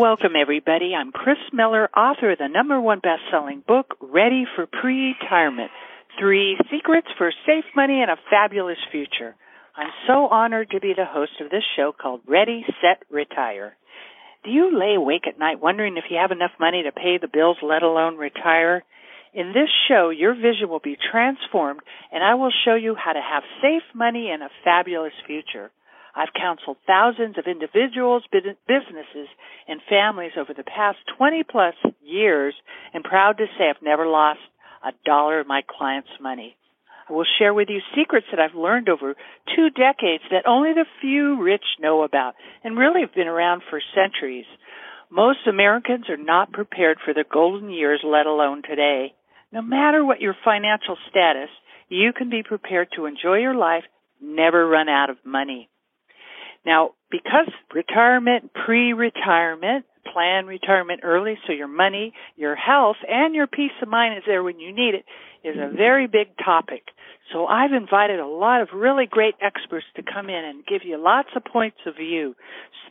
Welcome, everybody. I'm Kris Miller, author of the number one best-selling book, Ready for Pre-Retirement. Three Secrets for Safe Money and a Fabulous Future. I'm so honored to be the host of this show called Ready, Set, Retire. Do you lay awake at night wondering if you have enough money to pay the bills, let alone retire? In this show, your vision will be transformed and I will show you how to have safe money and a fabulous future. I've counseled thousands of individuals, businesses, and families over the past 20 plus years and proud to say I've never lost a dollar of my clients' money. I will share with you secrets that I've learned over two decades that only the few rich know about and really have been around for centuries. Most Americans are not prepared for the golden years, let alone today. No matter what your financial status, you can be prepared to enjoy your life, never run out of money. Now, because retirement, pre-retirement, plan retirement early so your money, your health, and your peace of mind is there when you need it is a very big topic. So I've invited a lot of really great experts to come in and give you lots of points of view.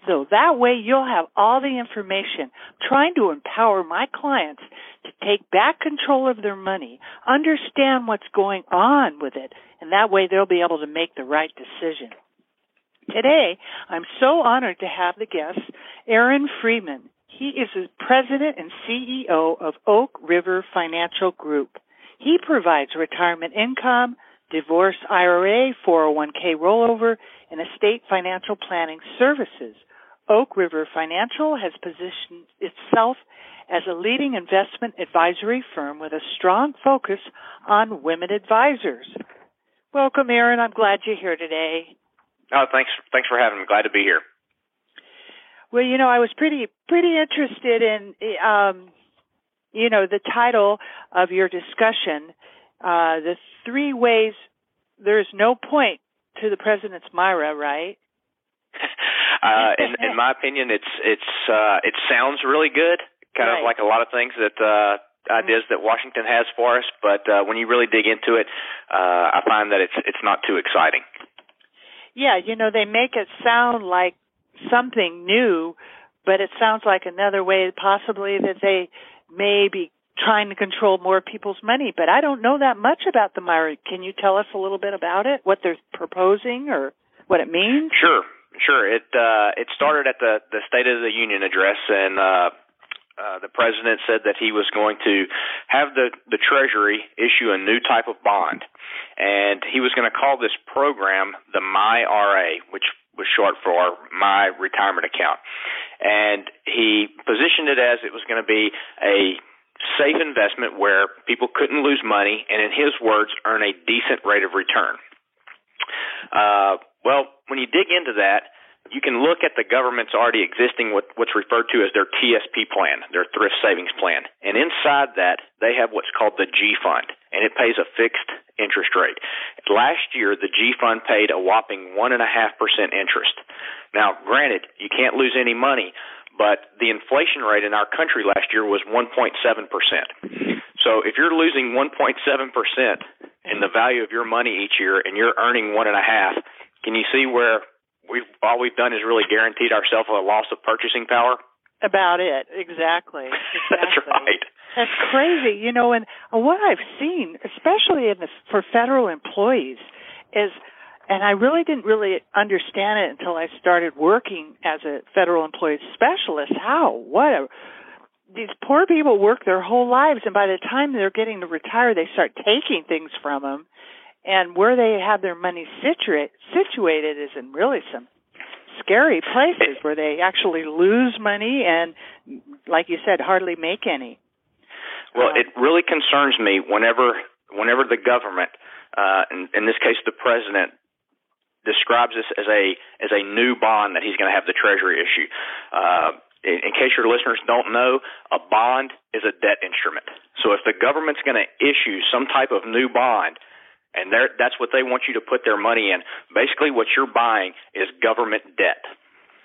So that way you'll have all the information trying to empower my clients to take back control of their money, understand what's going on with it, and that way they'll be able to make the right decision. Today, I'm so honored to have the guest, Aaron Freeman. He is the president and CEO of Oak River Financial Group. He provides retirement income, divorce IRA, 401k rollover, and estate financial planning services. Oak River Financial has positioned itself as a leading investment advisory firm with a strong focus on women advisors. Welcome, Aaron. I'm glad you're here today. Oh, thanks. Thanks for having me. Glad to be here. Well, you know, I was pretty pretty interested in, um, you know, the title of your discussion, uh, the three ways. There's no point to the president's MyRA, right? uh, in, in my opinion, it's it's uh, it sounds really good, kind right. of like a lot of things that uh, ideas that Washington has for us. But uh, when you really dig into it, uh, I find that it's it's not too exciting yeah, you know, they make it sound like something new, but it sounds like another way possibly that they may be trying to control more people's money. But I don't know that much about the MyRA. Can you tell us a little bit about it? What they're proposing or what it means? Sure, sure. It uh, it started at the the State of the Union address, and uh, uh, the president said that he was going to have the the Treasury issue a new type of bond and he was going to call this program the MyRA, which was short for My Retirement Account. And he positioned it as it was going to be a safe investment where people couldn't lose money and, in his words, earn a decent rate of return. Uh, well, when you dig into that, you can look at the government's already existing what, what's referred to as their TSP plan, their thrift savings plan. And inside that, they have what's called the G fund, and it pays a fixed interest rate. Last year, the G fund paid a whopping 1.5% interest. Now, granted, you can't lose any money, but the inflation rate in our country last year was 1.7%. So if you're losing 1.7% in the value of your money each year and you're earning one and a half, can you see where we've all we've done is really guaranteed ourselves a loss of purchasing power. About it, exactly. exactly. That's right. That's crazy, you know. And what I've seen, especially in the, for federal employees, is, and I really didn't really understand it until I started working as a federal employee specialist. How? What? A, these poor people work their whole lives, and by the time they're getting to retire, they start taking things from them and where they have their money situate, situated is in really some scary places where they actually lose money and, like you said, hardly make any. Well, it really concerns me whenever whenever the government, uh, in, in this case the president, describes this as a as a new bond that he's going to have the Treasury issue. Uh, in, in case your listeners don't know, a bond is a debt instrument. So if the government's going to issue some type of new bond, and that's what they want you to put their money in. Basically, what you're buying is government debt.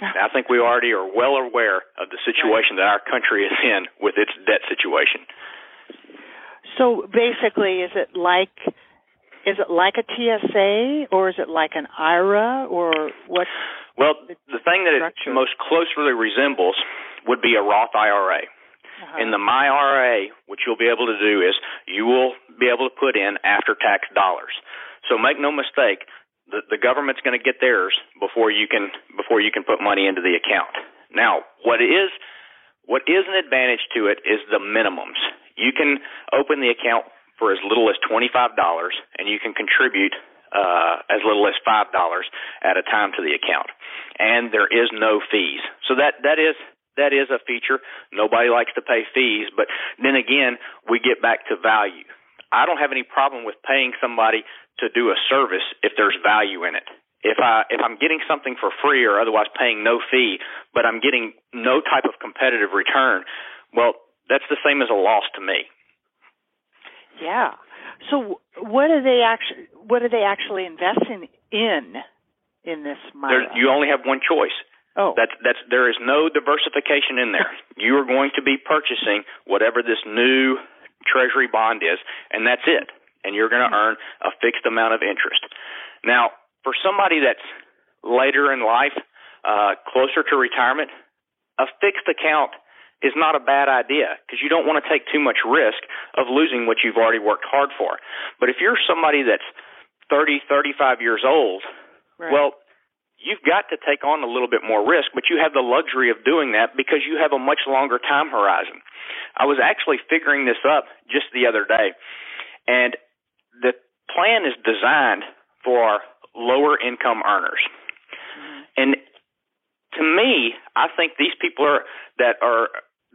I think we already are well aware of the situation that our country is in with its debt situation. So basically, is it like is it like a TSA or is it like an IRA or what? Well, the thing that it most closely resembles would be a Roth IRA. Uh-huh. In the MyRA, what you'll be able to do is you will be able to put in after tax dollars. So make no mistake, the, the government's going to get theirs before you can before you can put money into the account. Now, what is what is an advantage to it is the minimums. You can open the account for as little as $25 and you can contribute uh, as little as $5 at a time to the account. And there is no fees. So that, that is, that is a feature. Nobody likes to pay fees, but then again, we get back to value. I don't have any problem with paying somebody to do a service if there's value in it. If I if I'm getting something for free or otherwise paying no fee, but I'm getting no type of competitive return, well, that's the same as a loss to me. Yeah. So what are they actually what are they actually investing in in this There, you only have one choice. Oh. That's that's there is no diversification in there. you are going to be purchasing whatever this new treasury bond is and that's it. And you're going to earn a fixed amount of interest. Now, for somebody that's later in life, uh, closer to retirement, a fixed account is not a bad idea because you don't want to take too much risk of losing what you've already worked hard for. But if you're somebody that's 30, 35 years old, right. well, you've got to take on a little bit more risk, but you have the luxury of doing that because you have a much longer time horizon. I was actually figuring this up just the other day, and the plan is designed for lower income earners. Mm-hmm. And to me, I think these people are that are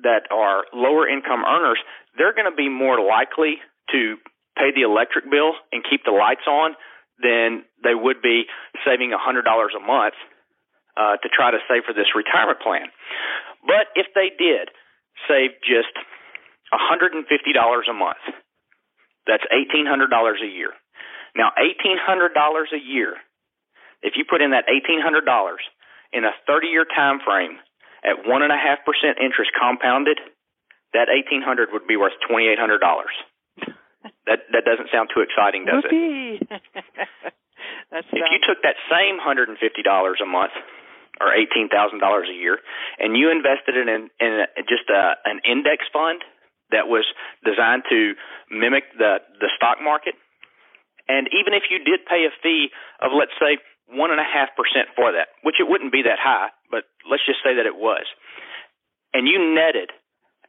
that are lower income earners, they're going to be more likely to pay the electric bill and keep the lights on than they would be saving a $100 a month uh, to try to save for this retirement plan. But if they did save just $150 a month, that's $1,800 a year. Now, $1,800 a year, if you put in that $1,800 in a 30 year time frame, at one and a half percent interest compounded, that eighteen hundred would be worth twenty eight hundred dollars. That that doesn't sound too exciting, does it? That's if you took that same hundred and fifty dollars a month or eighteen thousand dollars a year and you invested it in in just a, an index fund that was designed to mimic the the stock market, and even if you did pay a fee of let's say one and a half percent for that, which it wouldn't be that high, but let's just say that it was. And you netted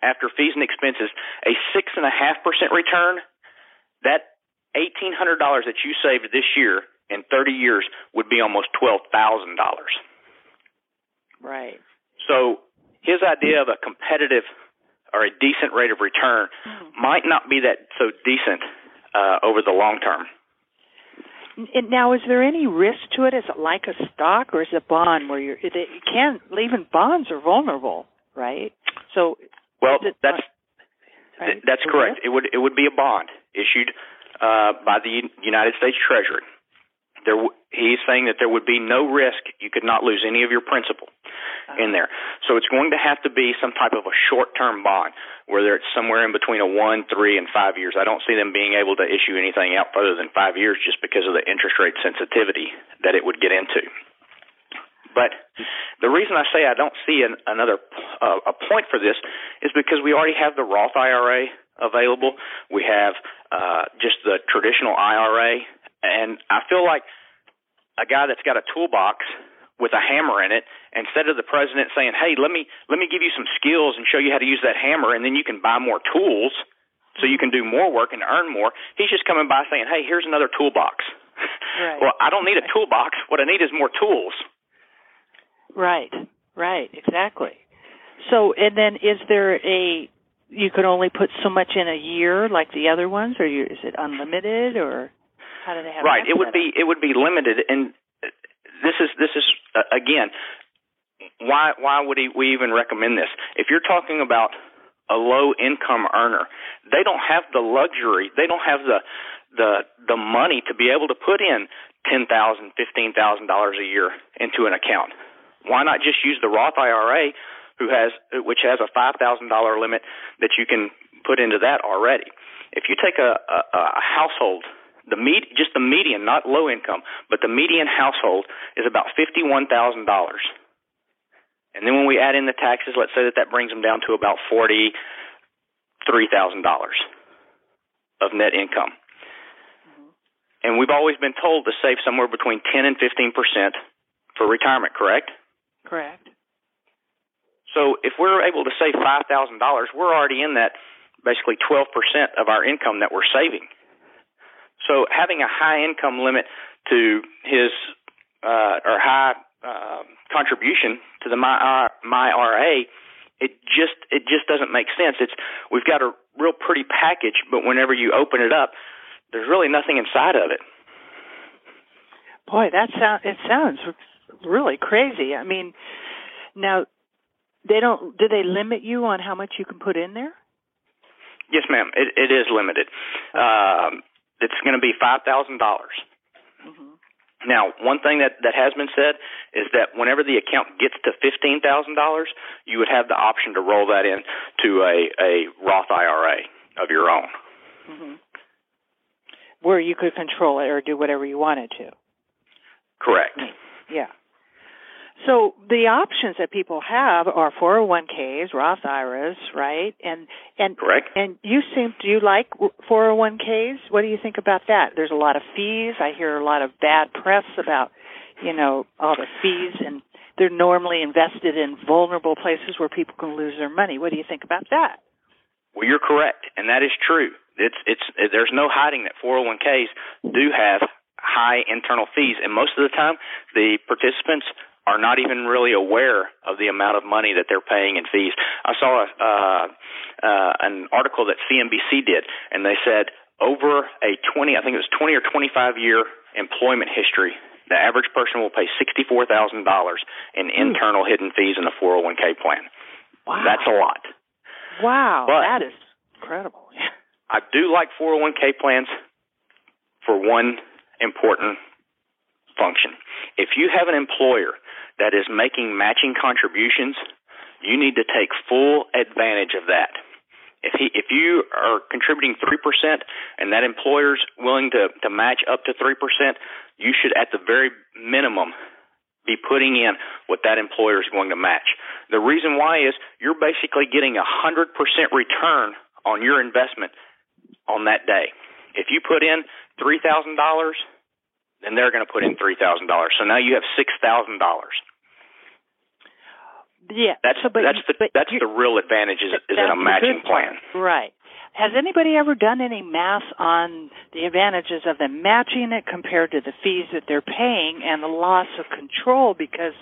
after fees and expenses a six and a half percent return, that eighteen hundred dollars that you saved this year in thirty years would be almost twelve thousand dollars. Right. So his idea of a competitive or a decent rate of return mm-hmm. might not be that so decent uh, over the long term. Now, is there any risk to it? Is it like a stock or is it a bond where you're? It, it can't. Even bonds are vulnerable, right? So, well, that's right? that's correct. It would it would be a bond issued uh, by the United States Treasury. There, he's saying that there would be no risk. You could not lose any of your principal in there. So it's going to have to be some type of a short-term bond, whether it's somewhere in between a one, three, and five years. I don't see them being able to issue anything out further than five years just because of the interest rate sensitivity that it would get into. But the reason I say I don't see an, another uh, a point for this is because we already have the Roth IRA available. We have uh, just the traditional IRA, and I feel like a guy that's got a toolbox with a hammer in it instead of the president saying, "Hey, let me let me give you some skills and show you how to use that hammer, and then you can buy more tools, so you can do more work and earn more." He's just coming by saying, "Hey, here's another toolbox." Right. well, I don't need a toolbox. What I need is more tools. Right. Right. Exactly. So, and then is there a you could only put so much in a year like the other ones, or you, is it unlimited, or how do they have? Right. It would be it would be limited, and this is this is uh, again why why would he, we even recommend this? If you're talking about a low income earner, they don't have the luxury, they don't have the the the money to be able to put in ten thousand, fifteen thousand dollars a year into an account. Why not just use the Roth IRA, who has which has a five thousand dollar limit that you can put into that already? If you take a, a, a household the med- just the median, not low income, but the median household is about fifty-one thousand dollars. And then when we add in the taxes, let's say that that brings them down to about forty-three thousand dollars of net income. Mm-hmm. And we've always been told to save somewhere between ten and fifteen percent for retirement. Correct? Correct. So if we're able to save five thousand dollars, we're already in that basically twelve percent of our income that we're saving. So having a high income limit to his uh, or high uh, contribution to the my MyRA, it just it just doesn't make sense. It's we've got a real pretty package, but whenever you open it up, there's really nothing inside of it. Boy, that sound it sounds really crazy. I mean, now they don't do they limit you on how much you can put in there? Yes, ma'am. It, it is limited. Um, it's going to be five thousand dollars. Mm-hmm. Now, one thing that that has been said is that whenever the account gets to fifteen thousand dollars, you would have the option to roll that in to a a Roth IRA of your own, mm-hmm. where you could control it or do whatever you wanted to. Correct. Yeah. So the options that people have are 401ks, Roth IRAs, right? And and correct. And you seem do you like 401ks? What do you think about that? There's a lot of fees. I hear a lot of bad press about, you know, all the fees and they're normally invested in vulnerable places where people can lose their money. What do you think about that? Well, you're correct, and that is true. It's it's there's no hiding that 401ks do have high internal fees, and most of the time the participants are not even really aware of the amount of money that they're paying in fees. I saw a, uh, uh, an article that CNBC did, and they said over a 20, I think it was 20 or 25 year employment history, the average person will pay $64,000 in hmm. internal hidden fees in a 401k plan. Wow. That's a lot. Wow, but that is incredible. I do like 401k plans for one important function. If you have an employer that is making matching contributions, you need to take full advantage of that. If he if you are contributing three percent and that employer's willing to, to match up to three percent, you should at the very minimum be putting in what that employer is going to match. The reason why is you're basically getting a hundred percent return on your investment on that day. If you put in three thousand dollars, then they're going to put in three thousand dollars. So now you have six thousand dollars. Yeah, that's but, that's the that's the real advantage is, is in a matching plan. Right. Has anybody ever done any math on the advantages of them matching it compared to the fees that they're paying and the loss of control? Because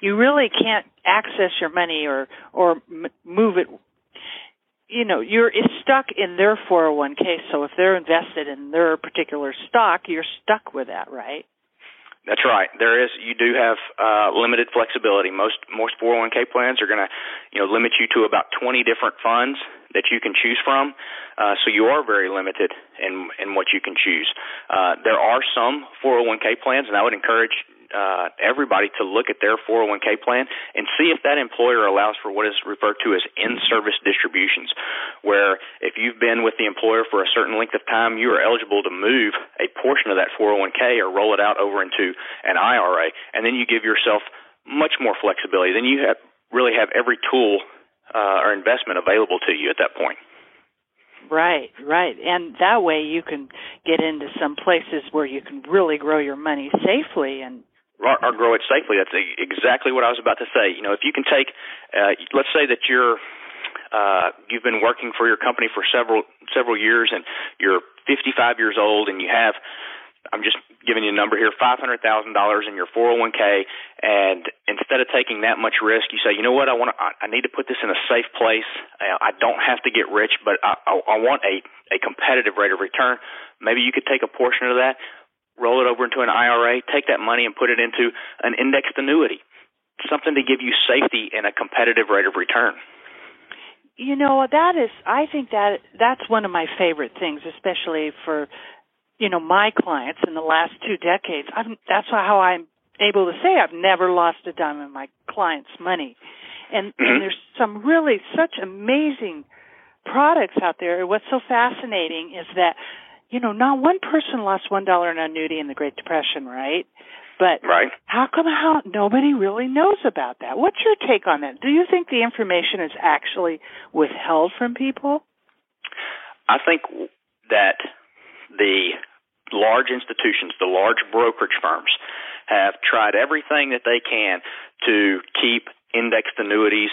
you really can't access your money or or m- move it. You know, you're it's stuck in their 401k. So if they're invested in their particular stock, you're stuck with that, right? That's right. There is. You do have uh, limited flexibility. Most most 401k plans are going to, you know, limit you to about 20 different funds that you can choose from. Uh, so you are very limited in in what you can choose. Uh, there are some 401k plans, and I would encourage uh, everybody to look at their 401k plan and see if that employer allows for what is referred to as in-service distributions, where if you've been with the employer for a certain length of time, you are eligible to move a portion of that 401k or roll it out over into an IRA, and then you give yourself much more flexibility. Then you have, really have every tool uh, or investment available to you at that point. Right, right. And that way you can get into some places where you can really grow your money safely and or, grow it safely. That's exactly what I was about to say. You know, if you can take, uh, let's say that you're uh, you've been working for your company for several several years, and you're 55 years old, and you have I'm just giving you a number here, five hundred thousand dollars in your 401k, and instead of taking that much risk, you say, you know what, I want to, I, I need to put this in a safe place. I don't have to get rich, but I, I, I want a a competitive rate of return. Maybe you could take a portion of that, roll it over into an IRA, take that money and put it into an indexed annuity, something to give you safety and a competitive rate of return. You know, that is I think that that's one of my favorite things, especially for you know my clients in the last two decades. I'm, that's how I'm able to say I've never lost a dime of my clients' money. And, mm-hmm. and there's some really such amazing products out there. What's so fascinating is that you know, not one person lost one dollar in annuity in the Great Depression, right? But right. how come how nobody really knows about that? What's your take on that? Do you think the information is actually withheld from people? I think that the large institutions, the large brokerage firms, have tried everything that they can to keep indexed annuities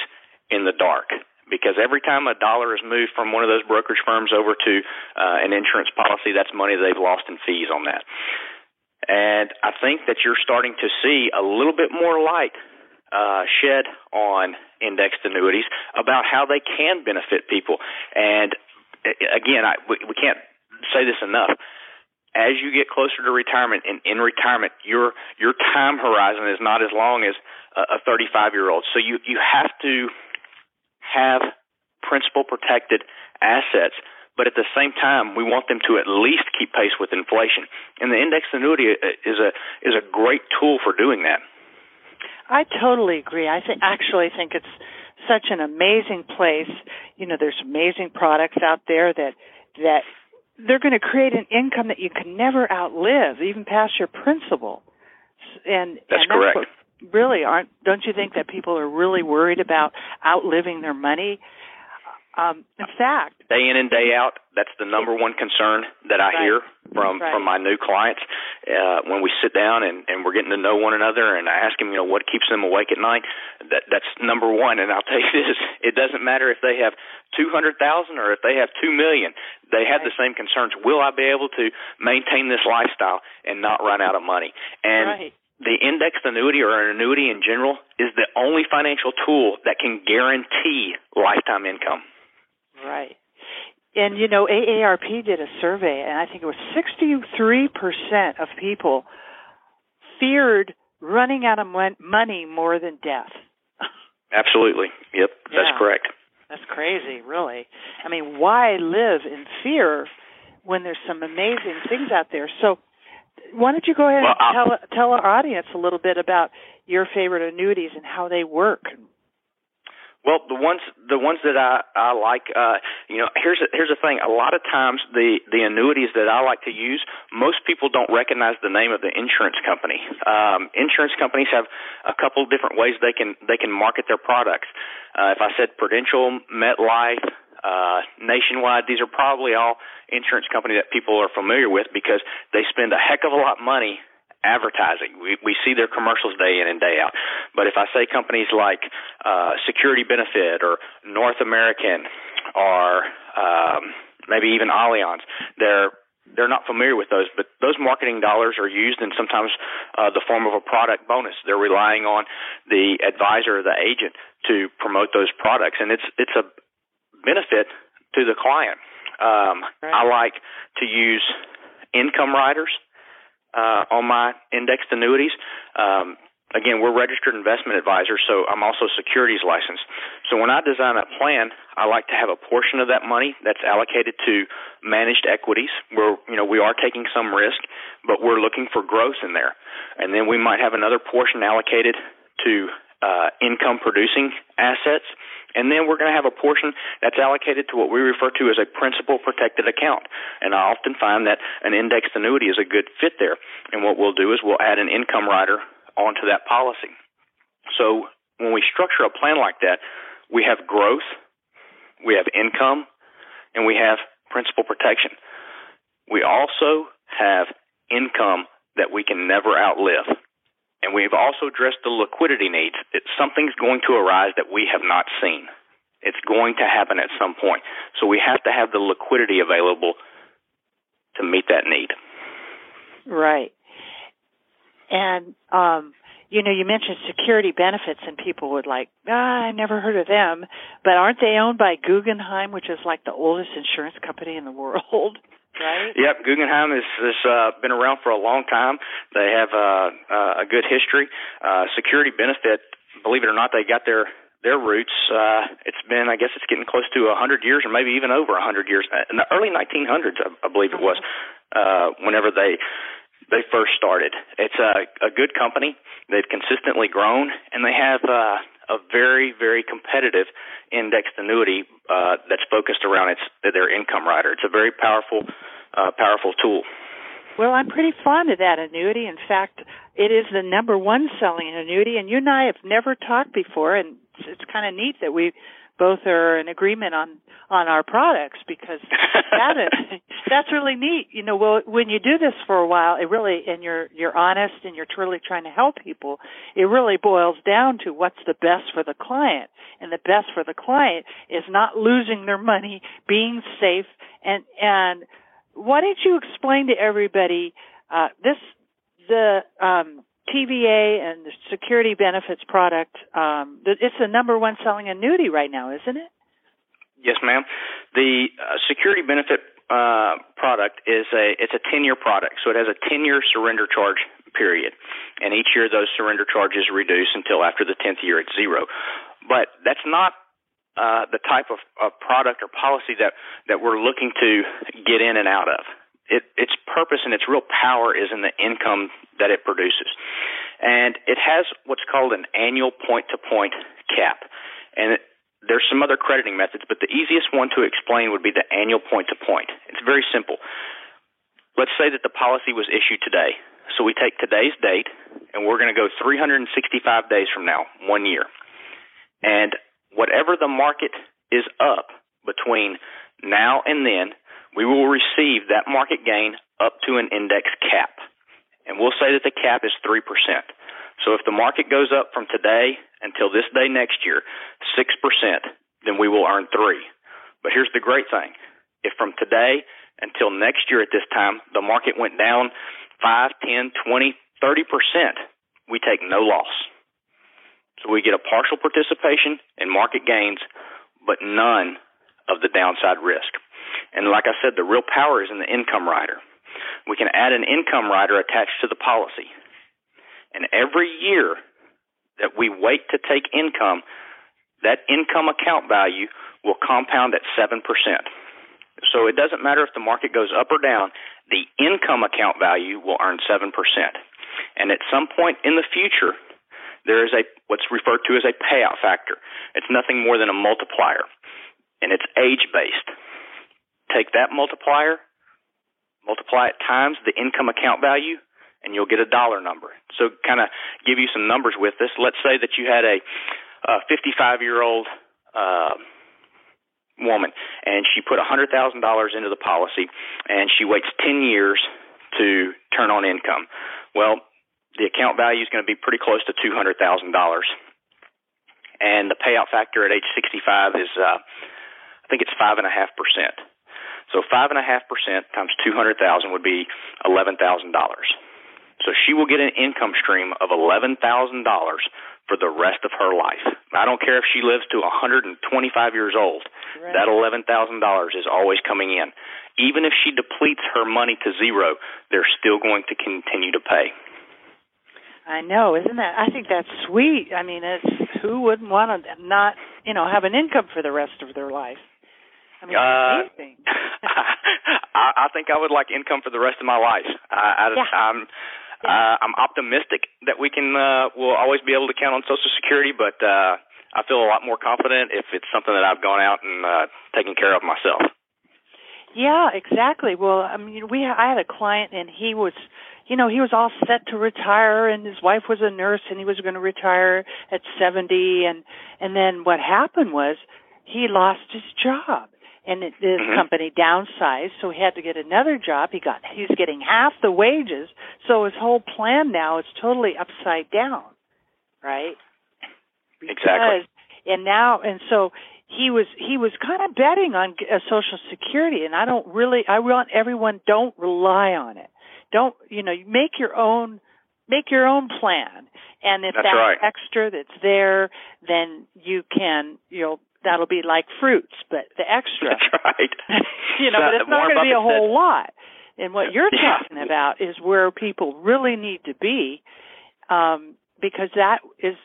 in the dark. Because every time a dollar is moved from one of those brokerage firms over to uh, an insurance policy, that's money they've lost in fees on that. And I think that you're starting to see a little bit more light uh, shed on indexed annuities about how they can benefit people. And again, I, we, we can't say this enough as you get closer to retirement and in retirement your your time horizon is not as long as a 35 year old so you you have to have principal protected assets but at the same time we want them to at least keep pace with inflation and the index annuity uh, is a is a great tool for doing that I totally agree I think actually think it's such an amazing place you know there's amazing products out there that that they're going to create an income that you can never outlive, even past your principal. And that's, and that's correct. What really aren't don't you think that people are really worried about outliving their money? Um, in fact, day in and day out, that's the number one concern that I right. hear from right. from my new clients uh, when we sit down and, and we're getting to know one another, and I ask them, you know, what keeps them awake at night. That that's number one. And I'll tell you this: it doesn't matter if they have two hundred thousand or if they have two million. They have right. the same concerns. Will I be able to maintain this lifestyle and not run out of money? And right the indexed annuity or an annuity in general is the only financial tool that can guarantee lifetime income. Right. And you know, AARP did a survey, and I think it was 63% of people feared running out of money more than death. Absolutely. Yep, that's correct. That's crazy, really. I mean, why live in fear when there's some amazing things out there? So, why don't you go ahead well, and tell tell our audience a little bit about your favorite annuities and how they work? Well, the ones the ones that I I like, uh, you know, here's a, here's the thing. A lot of times, the the annuities that I like to use, most people don't recognize the name of the insurance company. Um, insurance companies have a couple different ways they can they can market their products. Uh, if I said Prudential, MetLife, uh, Nationwide, these are probably all insurance companies that people are familiar with because they spend a heck of a lot of money advertising. We we see their commercials day in and day out. But if I say companies like uh, Security Benefit or North American or um, maybe even Allianz, they're they're not familiar with those, but those marketing dollars are used in sometimes uh, the form of a product bonus. They're relying on the advisor or the agent to promote those products, and it's it's a benefit to the client. Um, right. I like to use income riders uh, on my indexed annuities. Um, again, we're registered investment advisors, so I'm also securities licensed. So when I design a plan, I like to have a portion of that money that's allocated to managed equities, where you know we are taking some risk, but we're looking for growth in there. And then we might have another portion allocated to uh, income producing assets. And then we're going to have a portion that's allocated to what we refer to as a principal protected account. And I often find that an indexed annuity is a good fit there. And what we'll do is we'll add an income rider onto that policy. So when we structure a plan like that, we have growth, we have income, and we have principal protection. We also have income that we can never outlive. And we've also addressed the liquidity needs. It, something's going to arise that we have not seen. It's going to happen at some point. So we have to have the liquidity available to meet that need. Right. And um you know, you mentioned security benefits and people would like, ah, I never heard of them. But aren't they owned by Guggenheim, which is like the oldest insurance company in the world? right? Yep, Guggenheim has, has uh, been around for a long time. They have uh, uh, a good history. Uh, security benefit, believe it or not, they got their their roots. Uh, it's been, I guess, it's getting close to a hundred years, or maybe even over a hundred years. In the early 1900s, I, I believe it was, uh, whenever they they first started. It's a, a good company. They've consistently grown, and they have uh, a very, very competitive indexed annuity uh, that's focused around its their income rider. It's a very powerful uh, powerful tool. Well, I'm pretty fond of that annuity. In fact, it is the number one selling annuity, and you and I have never talked before, and it's, it's kind of neat that we both are in agreement on on our products because that is that's really neat. You know, well, when you do this for a while, it really and you're you're honest and you're truly trying to help people. It really boils down to what's the best for the client, and the best for the client is not losing their money, being safe, and and why don't you explain to everybody uh, this the um, TVA and the security benefits product? Um, it's the number one selling annuity right now, isn't it? Yes, ma'am. The uh, security benefit uh, product is a it's a 10 year product, so it has a 10 year surrender charge period, and each year those surrender charges reduce until after the 10th year it's zero. But that's not uh, the type of, of product or policy that that we're looking to get in and out of. It, its purpose and its real power is in the income that it produces, and it has what's called an annual point-to-point cap. And it, there's some other crediting methods, but the easiest one to explain would be the annual point-to-point. It's very simple. Let's say that the policy was issued today. So we take today's date, and we're going to go 365 days from now, one year. And whatever the market is up between now and then, we will receive that market gain up to an index cap. And we'll say that the cap is 3%. So if the market goes up from today until this day next year, 6%, then we will earn 3. But here's the great thing. If from today until next year at this time, the market went down 5, 10, 20, 30%, we take no loss. So we get a partial participation in market gains, but none of the downside risk. And like I said, the real power is in the income rider. We can add an income rider attached to the policy. And every year that we wait to take income, that income account value will compound at 7%. So it doesn't matter if the market goes up or down, the income account value will earn 7%. And at some point in the future, there is a what's referred to as a payout factor. It's nothing more than a multiplier, and it's age based. Take that multiplier, multiply it times the income account value, and you'll get a dollar number. So, kind of give you some numbers with this. Let's say that you had a 55 year old uh, woman, and she put $100,000 into the policy, and she waits 10 years to turn on income. Well, the account value is going to be pretty close to two hundred thousand dollars, and the payout factor at age sixty five is, uh, I think it's five and a half percent. So five and a half percent times two hundred thousand would be eleven thousand dollars. So she will get an income stream of eleven thousand dollars for the rest of her life. I don't care if she lives to 125 years old. Right. That $11,000 is always coming in. Even if she depletes her money to zero, they're still going to continue to pay. I know, isn't that? I think that's sweet. I mean, it's who wouldn't want to not, you know, have an income for the rest of their life? I mean, uh, amazing. I, I think I would like income for the rest of my life. I, I, yeah. I'm, yeah. Uh, I'm optimistic that we can, uh, we'll always be able to count on Social Security, but uh, I feel a lot more confident if it's something that I've gone out and uh, taken care of myself. Yeah, exactly. Well, I mean, we I had a client and he was you know, he was all set to retire and his wife was a nurse and he was going to retire at 70 and and then what happened was he lost his job and his mm-hmm. company downsized so he had to get another job he got he's getting half the wages so his whole plan now is totally upside down right because, exactly and now and so he was he was kind of betting on uh, social security and i don't really i want everyone don't rely on it don't you know make your own make your own plan and if that's, that's right. extra that's there then you can you know that'll be like fruits but the extra. That's right. You know so but it's not going to be a whole said, lot. And what you're yeah. talking about is where people really need to be um because that is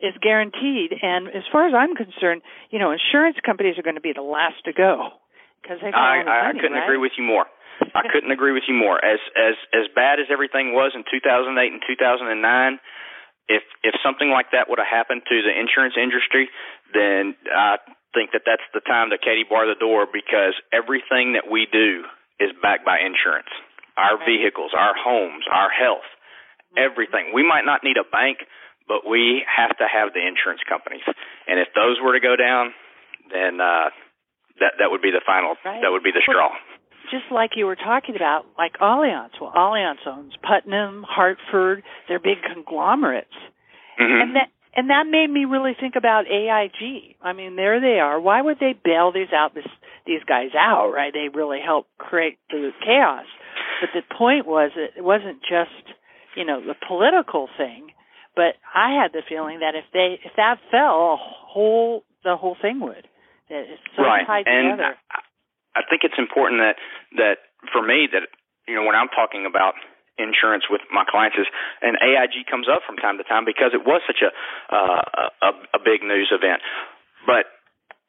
is guaranteed. And as far as i'm concerned you know insurance companies are going to be the last to go because they I, I, I couldn't agree with you more. I couldn't agree with you more. As as as bad as everything was in 2008 and 2009, if if something like that would have happened to the insurance industry, then I think that that's the time to Katie bar the door because everything that we do is backed by insurance. Our Right. vehicles, our homes, our health, everything. We might not need a bank, but we have to have the insurance companies. And if those were to go down, then uh that that would be the final Right. that would be the straw. Just like you were talking about, like Allianz. Well, Allianz owns Putnam, Hartford. They're big conglomerates, Mhm. and that and that made me really think about AIG. I mean, there they are. Why would they bail these out? This these guys out, right? They really helped create the chaos. But the point was, it wasn't just you know the political thing, but I had the feeling that if they if that fell, a whole the whole thing would. That it's so right. tied and together. I, I think it's important that that for me that you know when I'm talking about insurance with my clients is and AIG comes up from time to time because it was such a uh, a, a big news event. But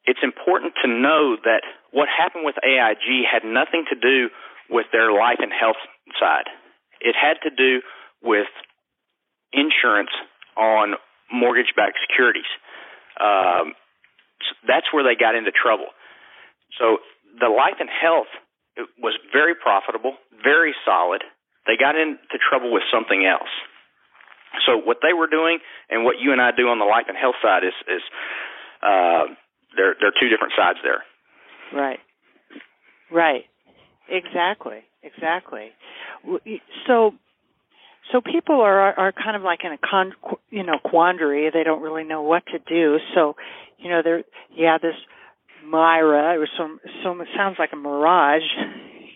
it's important to know that what happened with AIG had nothing to do with their life and health side. It had to do with insurance on mortgage-backed securities. Um, that's where they got into trouble. So the life and health was very profitable, very solid. They got into trouble with something else. So what they were doing and what you and I do on the life and health side is is uh, there there are two different sides there. Right. Right. Exactly. Exactly. So so people are are kind of like in a con you know quandary. They don't really know what to do. So you know they're yeah this MyRA it was some some it sounds like a mirage.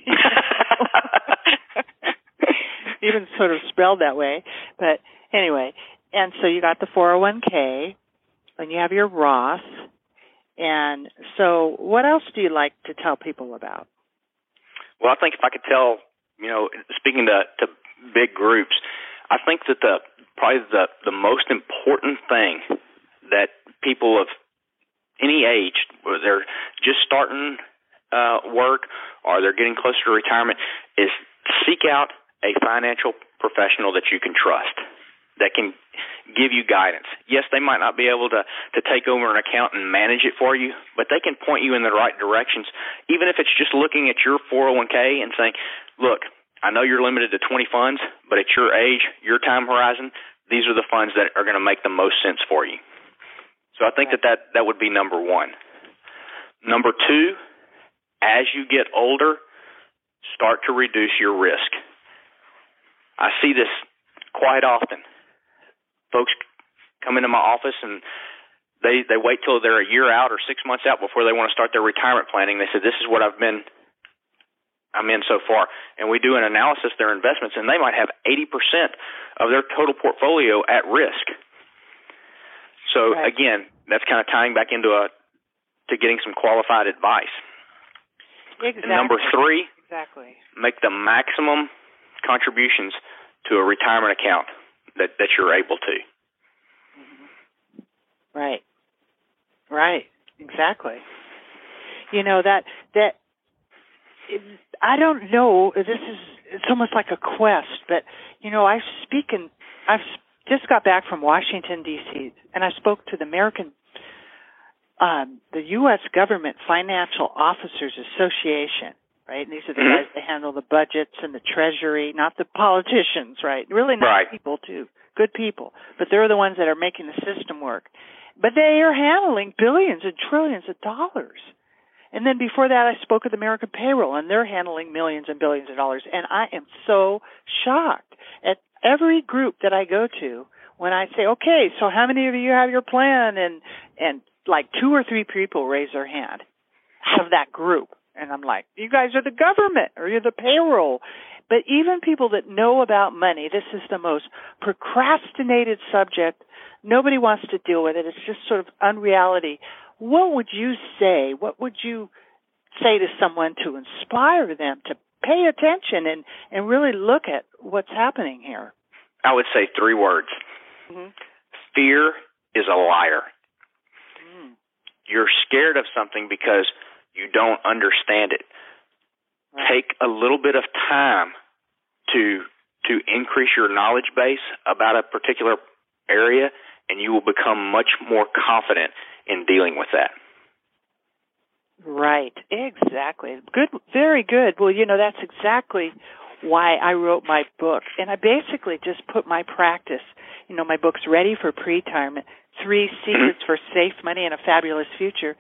Even sort of spelled that way, but anyway. And so you got the 401k, and you have your Roth, and so what else do you like to tell people about? Well, I think if I could tell, you know, speaking to to big groups, I think that the probably the the most important thing that people of any age, whether they're just starting uh, work or they're getting closer to retirement, is seek out a financial professional that you can trust that can give you guidance. Yes, they might not be able to to take over an account and manage it for you, but they can point you in the right directions. Even if it's just looking at your 401k and saying, "Look, I know you're limited to 20 funds, but at your age, your time horizon, these are the funds that are going to make the most sense for you." So I think that that that would be number 1. Number 2, as you get older, start to reduce your risk. I see this quite often. Folks come into my office and they they wait till they're a year out or six months out before they want to start their retirement planning. They say, "This is what I've been, I'm in so far," and we do an analysis of their investments, and they might have 80% of their total portfolio at risk. So Right. again, that's kind of tying back into a to getting some qualified advice. Exactly. And number three, Exactly. make the maximum contributions to a retirement account that that you're able to. Right. Right. Exactly. You know that that I don't know. This is it's almost like a quest, but you know I speak in I've just got back from Washington D.C. and I spoke to the American um, the U.S. Government Financial Officers Association. Right, and these are the Mhm. guys that handle the budgets and the treasury, not the politicians. Right, really nice Right. people too, good people, but they're the ones that are making the system work. But they are handling billions and trillions of dollars. And then before that, I spoke with American Payroll, and they're handling millions and billions of dollars. And I am so shocked at every group that I go to when I say, "Okay, so how many of you have your plan?" and and like two or three people raise their hand out of that group, and I'm like, "You guys are the government, or you're the payroll." But even people that know about money, this is the most procrastinated subject. Nobody wants to deal with it. It's just sort of unreality. What would you say? What would you say to someone to inspire them to pay attention and, and really look at what's happening here? I would say three words. Mm-hmm. Fear is a liar. Mm, You're scared of something because you don't understand it. right. Take a little bit of time to to increase your knowledge base about a particular area and you will become much more confident in dealing with that. Right, exactly. Good, very good. Well, you know, that's exactly why I wrote my book. And I basically just put my practice, you know, my book's ready for pre-retirement, three secrets for safe money and a fabulous future.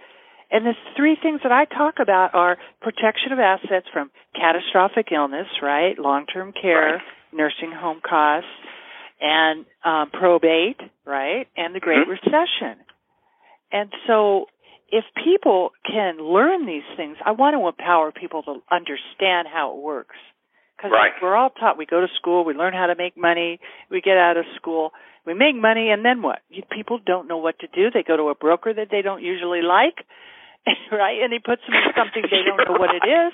And the three things that I talk about are protection of assets from catastrophic illness, right? Long-term care, Right. nursing home costs, and um, probate, right? And the Great Mhm. Recession. And so if people can learn these things, I want to empower people to understand how it works. Because Right. we're all taught, we go to school, we learn how to make money, we get out of school, we make money, and then what? People don't know what to do. They go to a broker that they don't usually like, right? And he puts them in something they don't know what it is.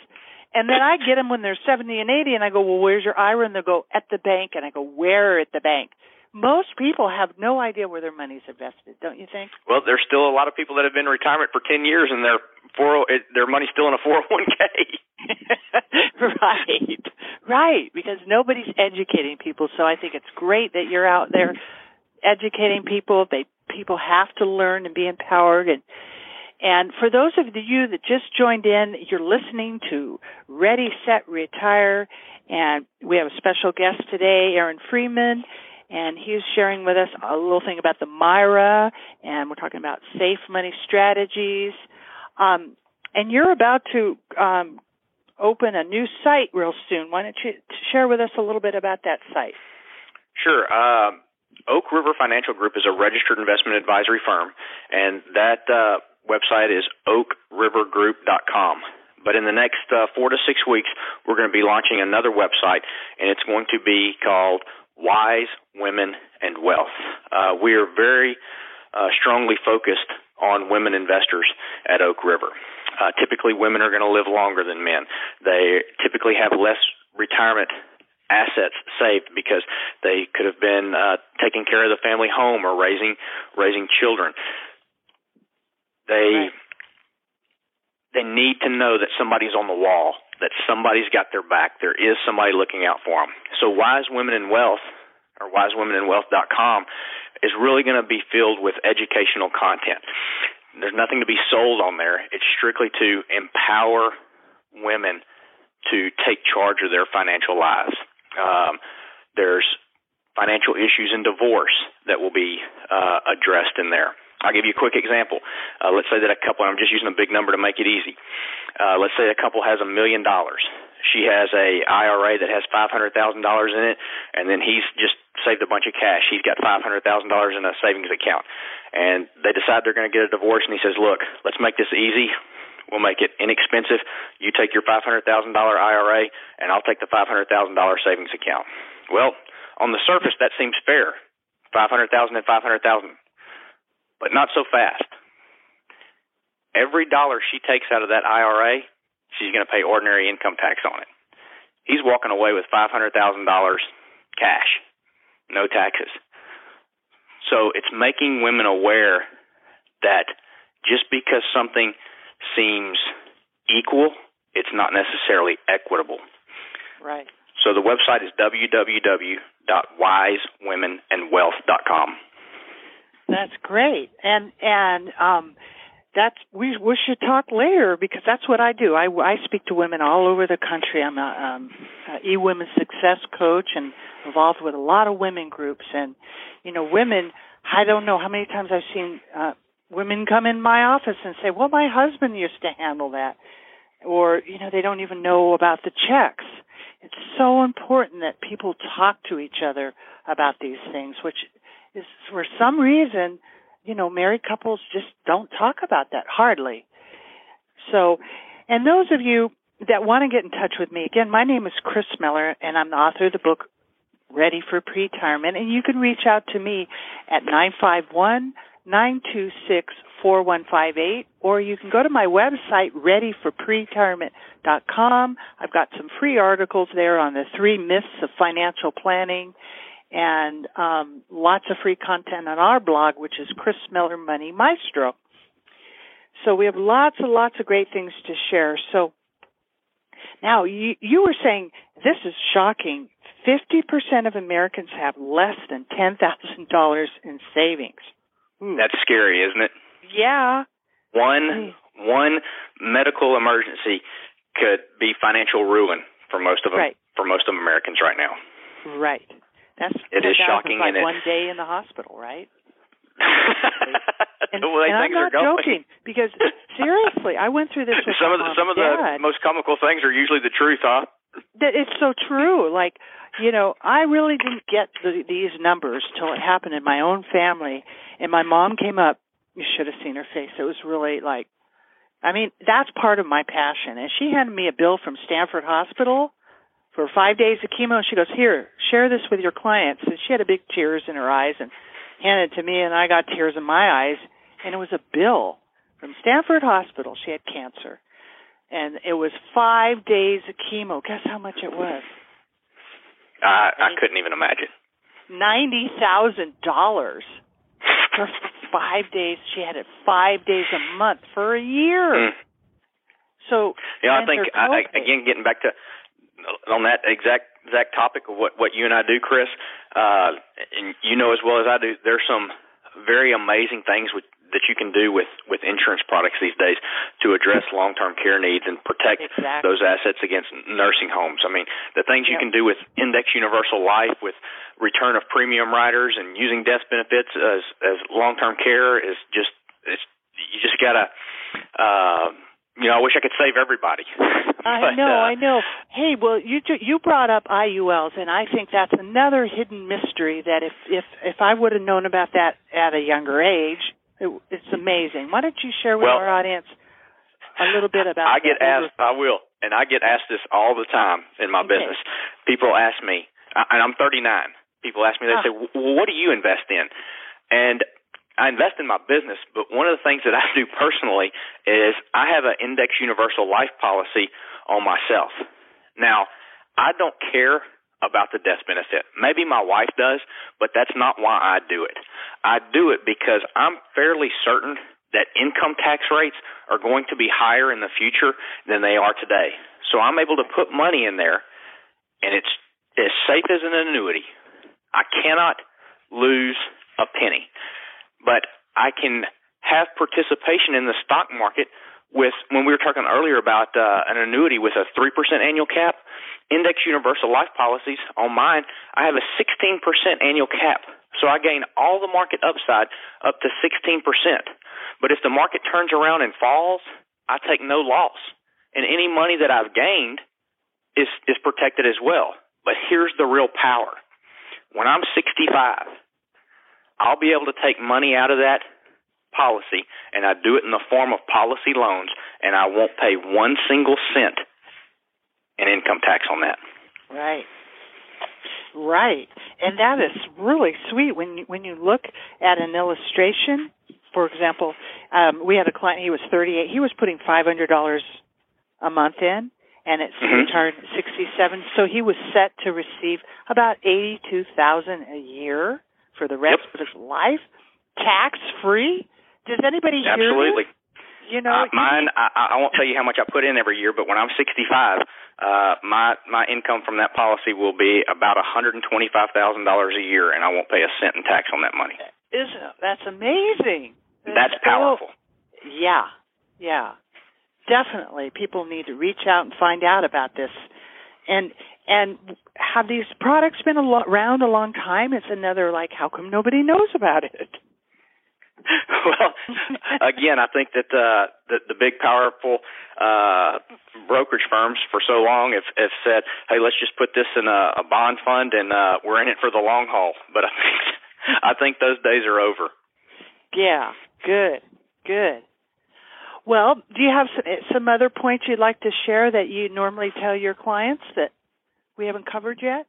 And then I get them when they're 70 and 80, and I go, well, where's your IRA? And they go, at the bank. And I go, where at the bank? Most people have no idea where their money's invested, don't you think? Well, there's still a lot of people that have been in retirement for 10 years and their 40, it- their money's still in a 401k. right, right. Because nobody's educating people, so I think it's great that you're out there educating people. They people have to learn and be empowered. And and for those of you that just joined in, you're listening to Ready, Set, Retire, and we have a special guest today, Aaron Freeman. And he's sharing with us a little thing about the MyRA, and we're talking about safe money strategies. Um, and you're about to um, open a new site real soon. Why don't you share with us a little bit about that site? Sure. Um, Oak River Financial Group is a registered investment advisory firm, and that uh, website is oakrivergroup.com. But in the next uh, four to six weeks, we're going to be launching another website, and it's going to be called Wise Women and Wealth. Uh, we are very uh, strongly focused on women investors at Oak River. Uh, typically, women are going to live longer than men. They typically have less retirement assets saved because they could have been uh, taking care of the family home or raising raising children. They Right. they need to know that somebody's on the wall, that somebody's got their back. There is somebody looking out for them. So Wise Women in Wealth or wisewomeninwealth.com is really going to be filled with educational content. There's nothing to be sold on there. It's strictly to empower women to take charge of their financial lives. Um, there's financial issues in divorce that will be uh, addressed in there. I'll give you a quick example. Uh, let's say that a couple, I'm just using a big number to make it easy. Uh, let's say a couple has a million dollars. She has a IRA that has five hundred thousand dollars in it, and then he's just saved a bunch of cash. He's got five hundred thousand dollars in a savings account, and they decide they're going to get a divorce. And he says, "Look, let's make this easy. We'll make it inexpensive. You take your five hundred thousand dollar IRA, and I'll take the five hundred thousand dollar savings account." Well, on the surface, that seems fair. Five hundred thousand and five hundred thousand but not so fast. Every dollar she takes out of that IRA, she's going to pay ordinary income tax on it. He's walking away with $500,000 cash, no taxes. So it's making women aware that just because something seems equal, it's not necessarily equitable. Right. So the website is www.wisewomenandwealth.com. That's great. And and um that's we we should talk later because that's what I do. I I speak to women all over the country. I'm a um a e-women success coach and involved with a lot of women groups and you know women I don't know how many times I've seen uh women come in my office and say, "Well, my husband used to handle that." Or, you know, they don't even know about the checks. It's so important that people talk to each other about these things, which is for some reason, you know, married couples just don't talk about that hardly. So, and those of you that want to get in touch with me, again, my name is Kris Miller and I'm the author of the book Ready for Pre-Retirement and you can reach out to me at 951 926 4158 or you can go to my website readyforpretirement.com. I've got some free articles there on the three myths of financial planning and um, lots of free content on our blog, which is Kris Miller Money Maestro. So we have lots and lots of great things to share. So now you, you were saying this is shocking. 50% of Americans have less than $10,000 in savings. Ooh. That's scary, isn't it? Yeah. One one medical emergency could be financial ruin for most of them, right. for most of Americans right now. Right. That's it is shocking, like and one day in the hospital, right? and, way and I'm not joking because seriously, I went through this with some of the some of the most comical things are usually the truth, huh? That it's so true. Like, you know, I really didn't get the, these numbers till it happened in my own family, and my mom came up. You should have seen her face. It was really like, I mean, that's part of my passion. And she handed me a bill from Stanford Hospital for five days of chemo. And she goes, "Here, share this with your clients." And she had a big tears in her eyes and handed it to me, and I got tears in my eyes. And it was a bill from Stanford Hospital. She had cancer and it was five days of chemo. Guess how much it was? I I couldn't even imagine. Ninety thousand dollars for five days. She had it five days a month for a year. Mm. So yeah, I think I, I, again getting back to on that exact exact topic of what what you and I do, Kris. Uh, and you know as well as I do, there's some very amazing things with that you can do with with insurance products these days to address long-term care needs and protect Exactly. those assets against nursing homes. I mean, the things you can do with Index Universal Life, with return of premium riders, and using death benefits as as long-term care is just it's you just gotta. Uh, you know, I wish I could save everybody. I know, uh, I know. Hey, well, you you brought up IULs, and I think that's another hidden mystery. That if if if I would have known about that at a younger age, it, it's amazing. Why don't you share with Well, our audience a little bit about? I get asked. I will, and I get asked this all the time in my Okay. business. People ask me, I- and I'm 39. People ask me, they Ah. say, well, "What do you invest in?" And I invest in my business, but one of the things that I do personally is I have an Index Universal Life policy on myself. Now, I don't care about the death benefit. Maybe my wife does, but that's not why I do it. I do it because I'm fairly certain that income tax rates are going to be higher in the future than they are today. So I'm able to put money in there and it's as safe as an annuity. I cannot lose a penny. But I can have participation in the stock market with when we were talking earlier about uh, an annuity with a 3% annual cap, index universal life policies on mine, I have a 16% annual cap. So I gain all the market upside up to 16%. But if the market turns around and falls, I take no loss. And any money that I've gained is is protected as well. But here's the real power. When I'm 65, I'll be able to take money out of that policy and I do it in the form of policy loans and I won't pay one single cent in income tax on that. Right. Right. And that is really sweet when you, when you look at an illustration. For example, um, we had a client. He was 38. He was putting $500 a month in, and it's Mhm. returned 67. So he was set to receive about 82,000 a year for the rest Yep. of his life, tax free. Does anybody hear Absolutely. this? You know, Uh, mine, I, I won't tell you how much I put in every year, but when I'm 65, uh, my my income from that policy will be about $125,000 a year, and I won't pay a cent in tax on that money. is that's amazing. That's powerful. Yeah, yeah, definitely. People need to reach out and find out about this. And and have these products been a lo- around a long time? It's another like, how come nobody knows about it? well, again, I think that uh, the, the big, powerful uh, brokerage firms for so long have, have said, "Hey, let's just put this in a, a bond fund, and uh, we're in it for the long haul." But I think I think those days are over. Yeah, good, good. Well, do you have some, some other points you'd like to share that you normally tell your clients that we haven't covered yet?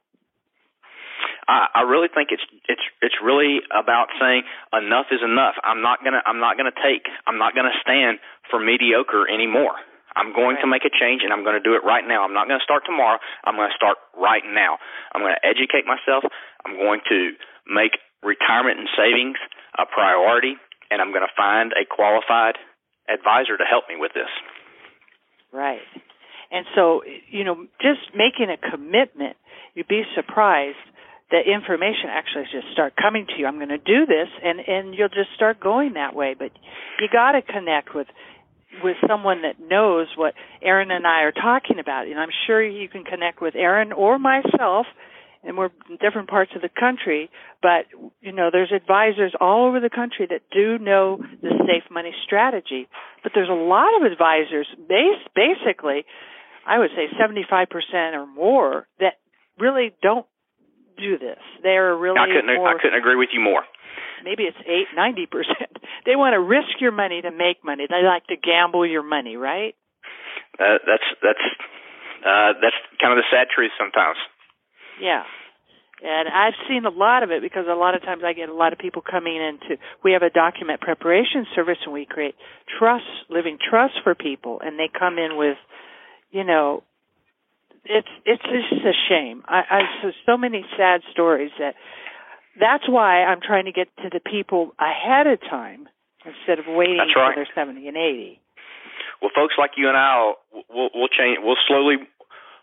I, I really think it's it's it's really about saying enough is enough. I'm not gonna I'm not gonna take I'm not gonna stand for mediocre anymore. I'm going to make a change and I'm going to do it right now. I'm not going to start tomorrow. I'm going to start right now. I'm going to educate myself. I'm going to make retirement and savings a priority and I'm going to find a qualified advisor to help me with this. Right. And so, you know, just making a commitment, you'd be surprised that information actually just start coming to you. I'm going to do this, and and you'll just start going that way. But you got to connect with with someone that knows what Aaron and I are talking about. And I'm sure you can connect with Aaron or myself and we're in different parts of the country, but you know, there's advisors all over the country that do know the safe money strategy. But there's a lot of advisors, basically, I would say 75% or more that really don't do this. They're really I couldn't more, I couldn't agree with you more. Maybe it's eight, ninety percent. They want to risk your money to make money. They like to gamble your money, right? Uh, that's that's uh, that's kind of the sad truth sometimes. Yeah. And I've seen a lot of it because a lot of times I get a lot of people coming into we have a document preparation service and we create trust living trust for people and they come in with you know it's it's just a shame. I, I so so many sad stories that that's why I'm trying to get to the people ahead of time instead of waiting That's right. until they're 70 and 80. Well, folks like you and I, will we'll, we'll change. We'll slowly,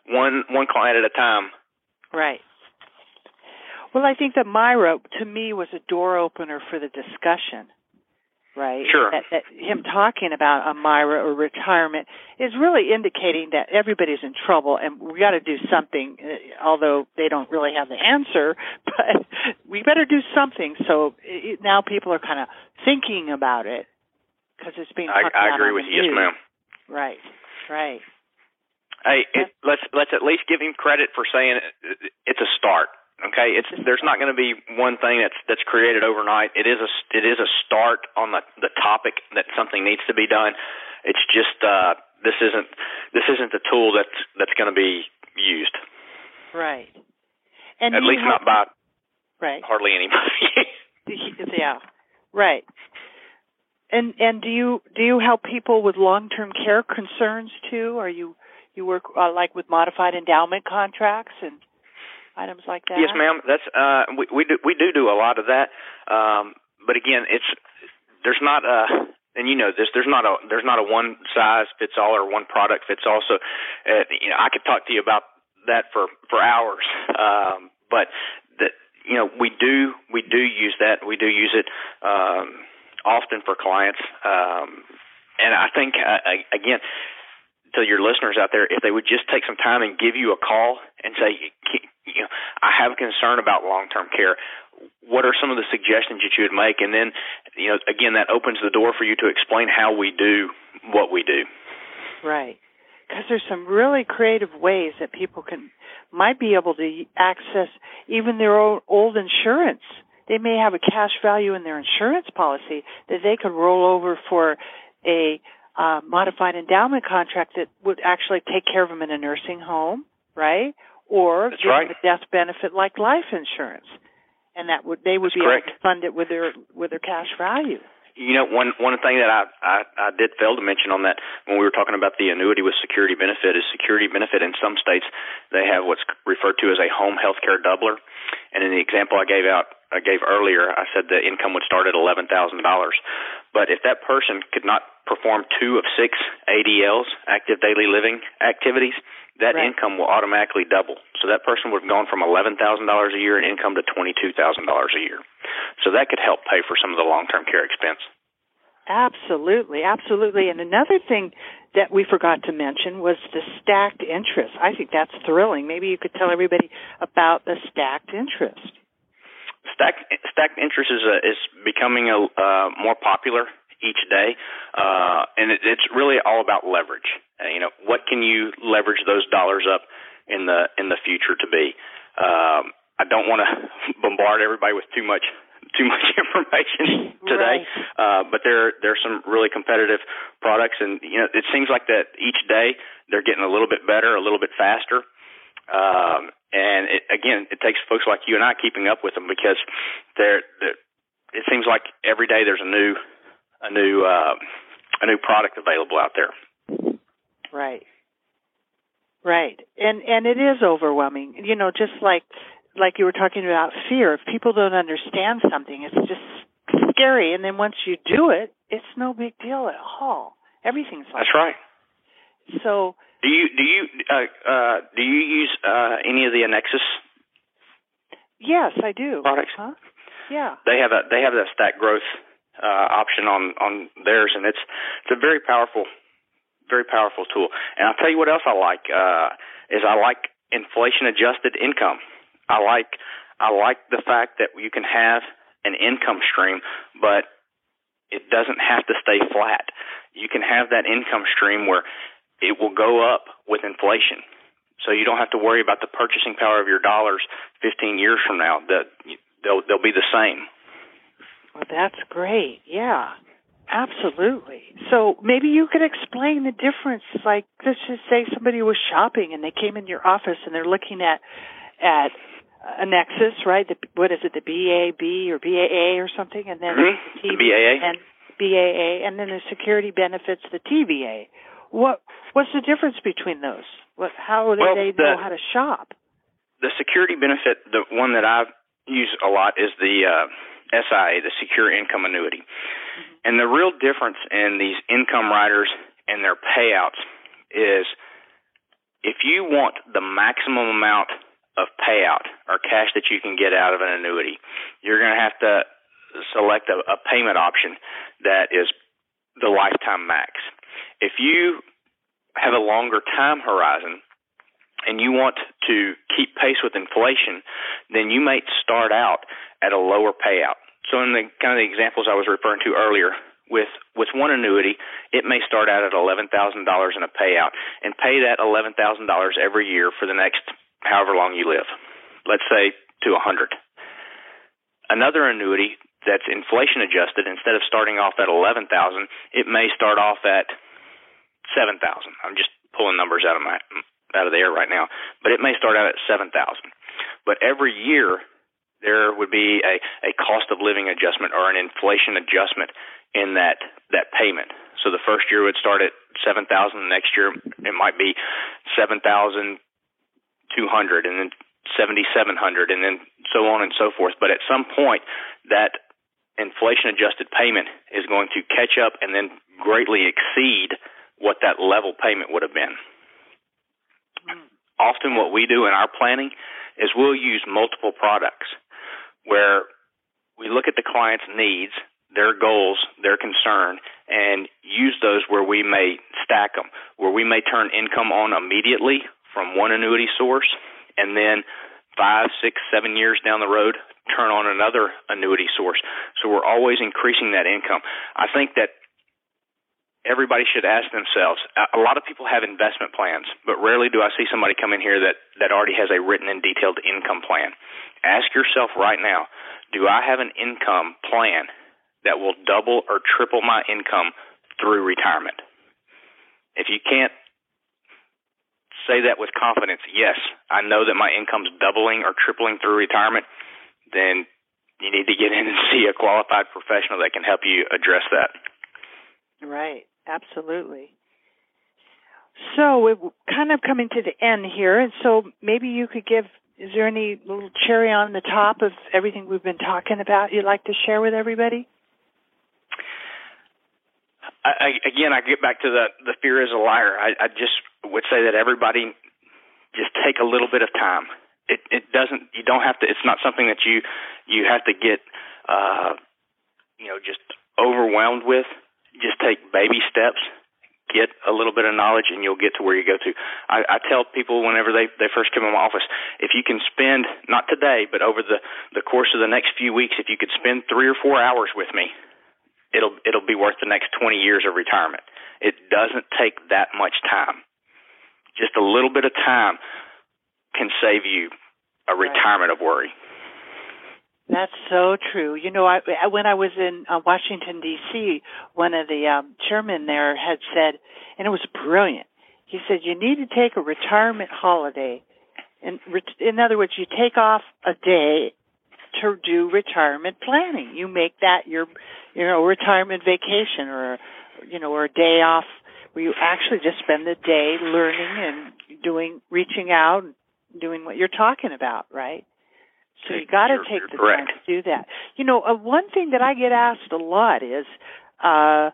one one client at a time, Right. Well, I think that MyRA, to me, was a door opener for the discussion. Right. Sure. That, that him talking about a MyRA or retirement is really indicating that everybody's in trouble, and we got to do something. uh, Although they don't really have the answer, but we better do something. So it, now people are kind of thinking about it because it's being. I, I agree with you, yes, ma'am. Right. Right. Hey, it, let's let's at least give him credit for saying it, it's a start. Okay, it's there's not going to be one thing that's that's created overnight. It is a it is a start on the the topic that something needs to be done. It's just uh, this isn't this isn't the tool that's that's going to be used. Right. And At least help- not by right. hardly anybody. yeah right and and do you do you help people with long term care concerns too are you you work uh, like with modified endowment contracts and items like that Yes, ma'am. That's uh we we do we do do a lot of that. Um but again, it's there's not a and you know this there's not a there's not a one size fits all or one product fits all. So uh, you know, I could talk to you about that for for hours. Um but that you know, we do we do use that. We do use it um often for clients. Um and I think uh, again to your listeners out there, if they would just take some time and give you a call and say, you know, I have a concern about long-term care. What are some of the suggestions that you would make? And then, you know, again, that opens the door for you to explain how we do what we do. right because there's some really creative ways that people can might be able to access even their old, old insurance they may have a cash value in their insurance policy that they could roll over for a uh, modified endowment contract that would actually take care of them in a nursing home, right? Or That's give right. them a death benefit like life insurance, and that would they would That's be correct. able to fund it with their with their cash value. You know, one one thing that I, I I did fail to mention on that when we were talking about the annuity with security benefit is security benefit in some states they have what's referred to as a home health care doubler, and in the example I gave out I gave earlier I said the income would start at eleven thousand dollars, but if that person could not perform two of six ADLs active daily living activities, that Right. income will automatically double. So that person would have gone from eleven thousand dollars a year in income to twenty two thousand dollars a year. So that could help pay for some of the long term care expense. Absolutely, absolutely. And another thing that we forgot to mention was the stacked interest. I think that's thrilling. Maybe you could tell everybody about the stacked interest. Stacked stacked interest is a, is becoming a uh, more popular each day, uh, and it, it's really all about leverage. Uh, you know, what can you leverage those dollars up in the in the future to be? Um, I don't want to bombard everybody with too much too much information today, Right. uh, but there there's some really competitive products, and you know, it seems like that each day they're getting a little bit better, a little bit faster. Um, and it, again, it takes folks like you and I keeping up with them because they're, they're it seems like every day there's a new a new uh, a new product available out there. Right. Right. And and it is overwhelming. You know, just like like you were talking about fear. If people don't understand something, it's just scary and then once you do it, it's no big deal at all. Everything's like That's right. so Do you do you uh, uh, do you use uh, any of the Annexus yes, I do. products? Huh? Yeah. They have a they have a stack growth uh, option on on theirs, and it's it's a very powerful, very powerful tool. And I'll tell you what else I like uh, is I like inflation adjusted income. I like I like the fact that you can have an income stream, but it doesn't have to stay flat. You can have that income stream where it will go up with inflation. So you don't have to worry about the purchasing power of your dollars 15 years from now. That they'll they'll be the same. Well, that's great. Yeah, absolutely. So maybe you could explain the difference. Like, let's just say somebody was shopping and they came in your office and they're looking at at Annexus, right? The, what is it, the BAB or BAA or something, and then mm-hmm. the TV, BAA and BAA, and then the security benefits, the TVA. What what's the difference between those? What how do well, they the, know how to shop? The security benefit, the one that I use a lot is the uh, SIA, the Secure Income Annuity. Mm-hmm. And the real difference in these income riders and their payouts is if you want the maximum amount of payout or cash that you can get out of an annuity, you're going to have to select a, a payment option that is the lifetime max. If you have a longer time horizon and you want to keep pace with inflation, then you might start out at a lower payout. So in the kind of the examples I was referring to earlier, with with one annuity, it may start out at eleven thousand dollars in a payout and pay that eleven thousand dollars every year for the next however long you live. Let's say to a hundred. Another annuity that's inflation adjusted, instead of starting off at eleven thousand, it may start off at seven thousand. I'm just pulling numbers out of my out of the air right now, but it may start out at seven thousand. But every year there would be a, a cost of living adjustment or an inflation adjustment in that that payment. So the first year would start at seven thousand. Next year it might be seven thousand two hundred, and then seventy seven hundred, and then so on and so forth. But at some point, that inflation adjusted payment is going to catch up and then greatly exceed what that level payment would have been. Mm. Often, what we do in our planning is we'll use multiple products where we look at the client's needs, their goals, their concern, and use those where we may stack them, where we may turn income on immediately from one annuity source, and then five, six, seven years down the road, turn on another annuity source. So we're always increasing that income. I think that everybody should ask themselves. A lot of people have investment plans, but rarely do I see somebody come in here that that already has a written and detailed income plan. Ask yourself right now, do I have an income plan that will double or triple my income through retirement? If you can't say that with confidence, yes, I know that my income's doubling or tripling through retirement, then you need to get in and see a qualified professional that can help you address that. Right. Absolutely. So we're kind of coming to the end here, and so maybe you could give. Is there any little cherry on the top of everything we've been talking about you'd like to share with everybody? I, again, I get back to the the fear is a liar. I, I just would say that everybody just take a little bit of time. It it doesn't. You don't have to. It's not something that you you have to get. uh You know, just overwhelmed with just take baby steps get a little bit of knowledge and you'll get to where you go to. I, I tell people whenever they, they first come in my office, if you can spend, not today, but over the, the course of the next few weeks, if you could spend three or four hours with me, it'll, it'll be worth the next 20 years of retirement. It doesn't take that much time. Just a little bit of time can save you a retirement of worry. That's so true. You know, I, when I was in uh, Washington D.C., one of the um, chairmen there had said, and it was brilliant. He said, "You need to take a retirement holiday, and in other words, you take off a day to do retirement planning. You make that your, you know, retirement vacation, or you know, or a day off where you actually just spend the day learning and doing, reaching out, and doing what you're talking about, right?" So you got to take the correct. time to do that. You know, uh, one thing that I get asked a lot is, uh,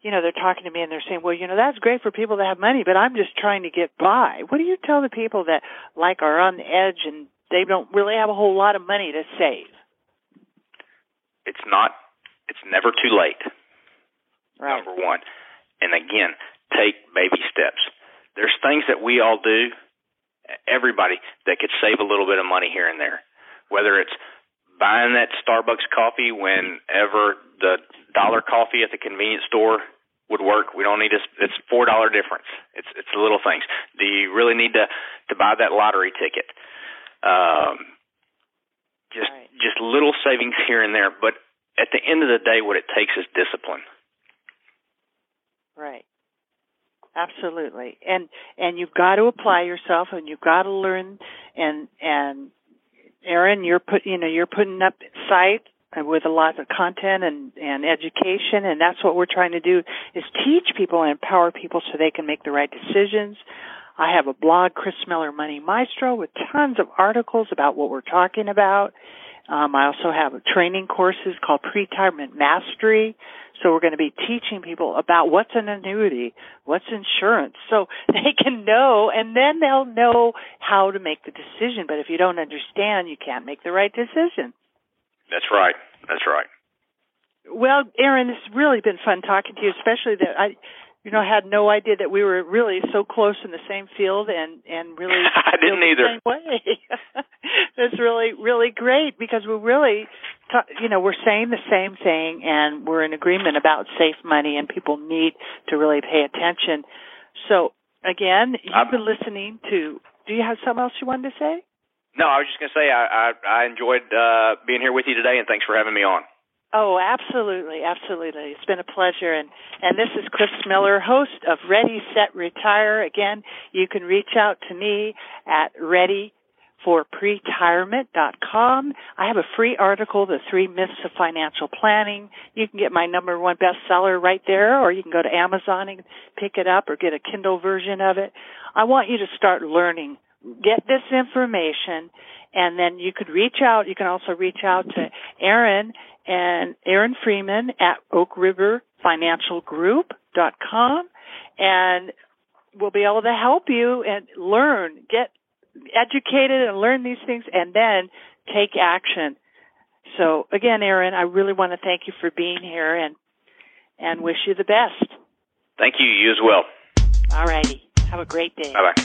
you know, they're talking to me and they're saying, well, you know, that's great for people that have money, but I'm just trying to get by. What do you tell the people that like are on the edge and they don't really have a whole lot of money to save? It's not it's never too late. Right. Number one, and again, take baby steps. There's things that we all do, everybody that could save a little bit of money here and there. Whether it's buying that Starbucks coffee whenever the dollar coffee at the convenience store would work. We don't need to. It's four dollar difference. It's it's the little things. Do you really need to to buy that lottery ticket? Um, just right. just little savings here and there. But at the end of the day, what it takes is discipline. Right. Absolutely. And and you've got to apply yourself and you've got to learn and and Aaron, you're put you know, you're putting up sites with a lot of content and and education and that's what we're trying to do is teach people and empower people so they can make the right decisions. I have a blog, Kris Miller Money Maestro, with tons of articles about what we're talking about. Um, I also have training courses called Pre-Retirement Mastery. So we're going to be teaching people about what's an annuity, what's insurance, so they can know, and then they'll know how to make the decision. But if you don't understand, you can't make the right decision. That's right. That's right. Well, Aaron, it's really been fun talking to you, especially that I you know, had no idea that we were really so close in the same field and and really I didn't the either. Same way. it's really really great because we really, you know, we're saying the same thing and we're in agreement about safe money and people need to really pay attention. So again, you've I'm- been listening to. Do you have something else you wanted to say? No, I was just going to say I, I I enjoyed uh, being here with you today, and thanks for having me on. Oh, absolutely, absolutely. It's been a pleasure. And, and this is Kris Miller, host of Ready, Set, Retire. Again, you can reach out to me at readyforpretirement.com. I have a free article, The Three Myths of Financial Planning. You can get my number one bestseller right there, or you can go to Amazon and pick it up or get a Kindle version of it. I want you to start learning. Get this information and then you could reach out. You can also reach out to Aaron and Aaron Freeman at Oak River Financial Group.com and we'll be able to help you and learn, get educated and learn these things and then take action. So again, Aaron, I really want to thank you for being here and and wish you the best. Thank you. You as well. All righty. Have a great day. Bye bye.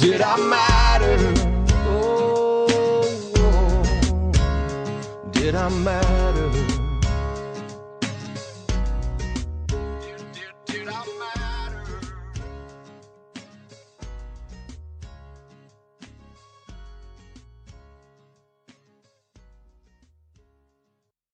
Did I matter? Oh, did I matter?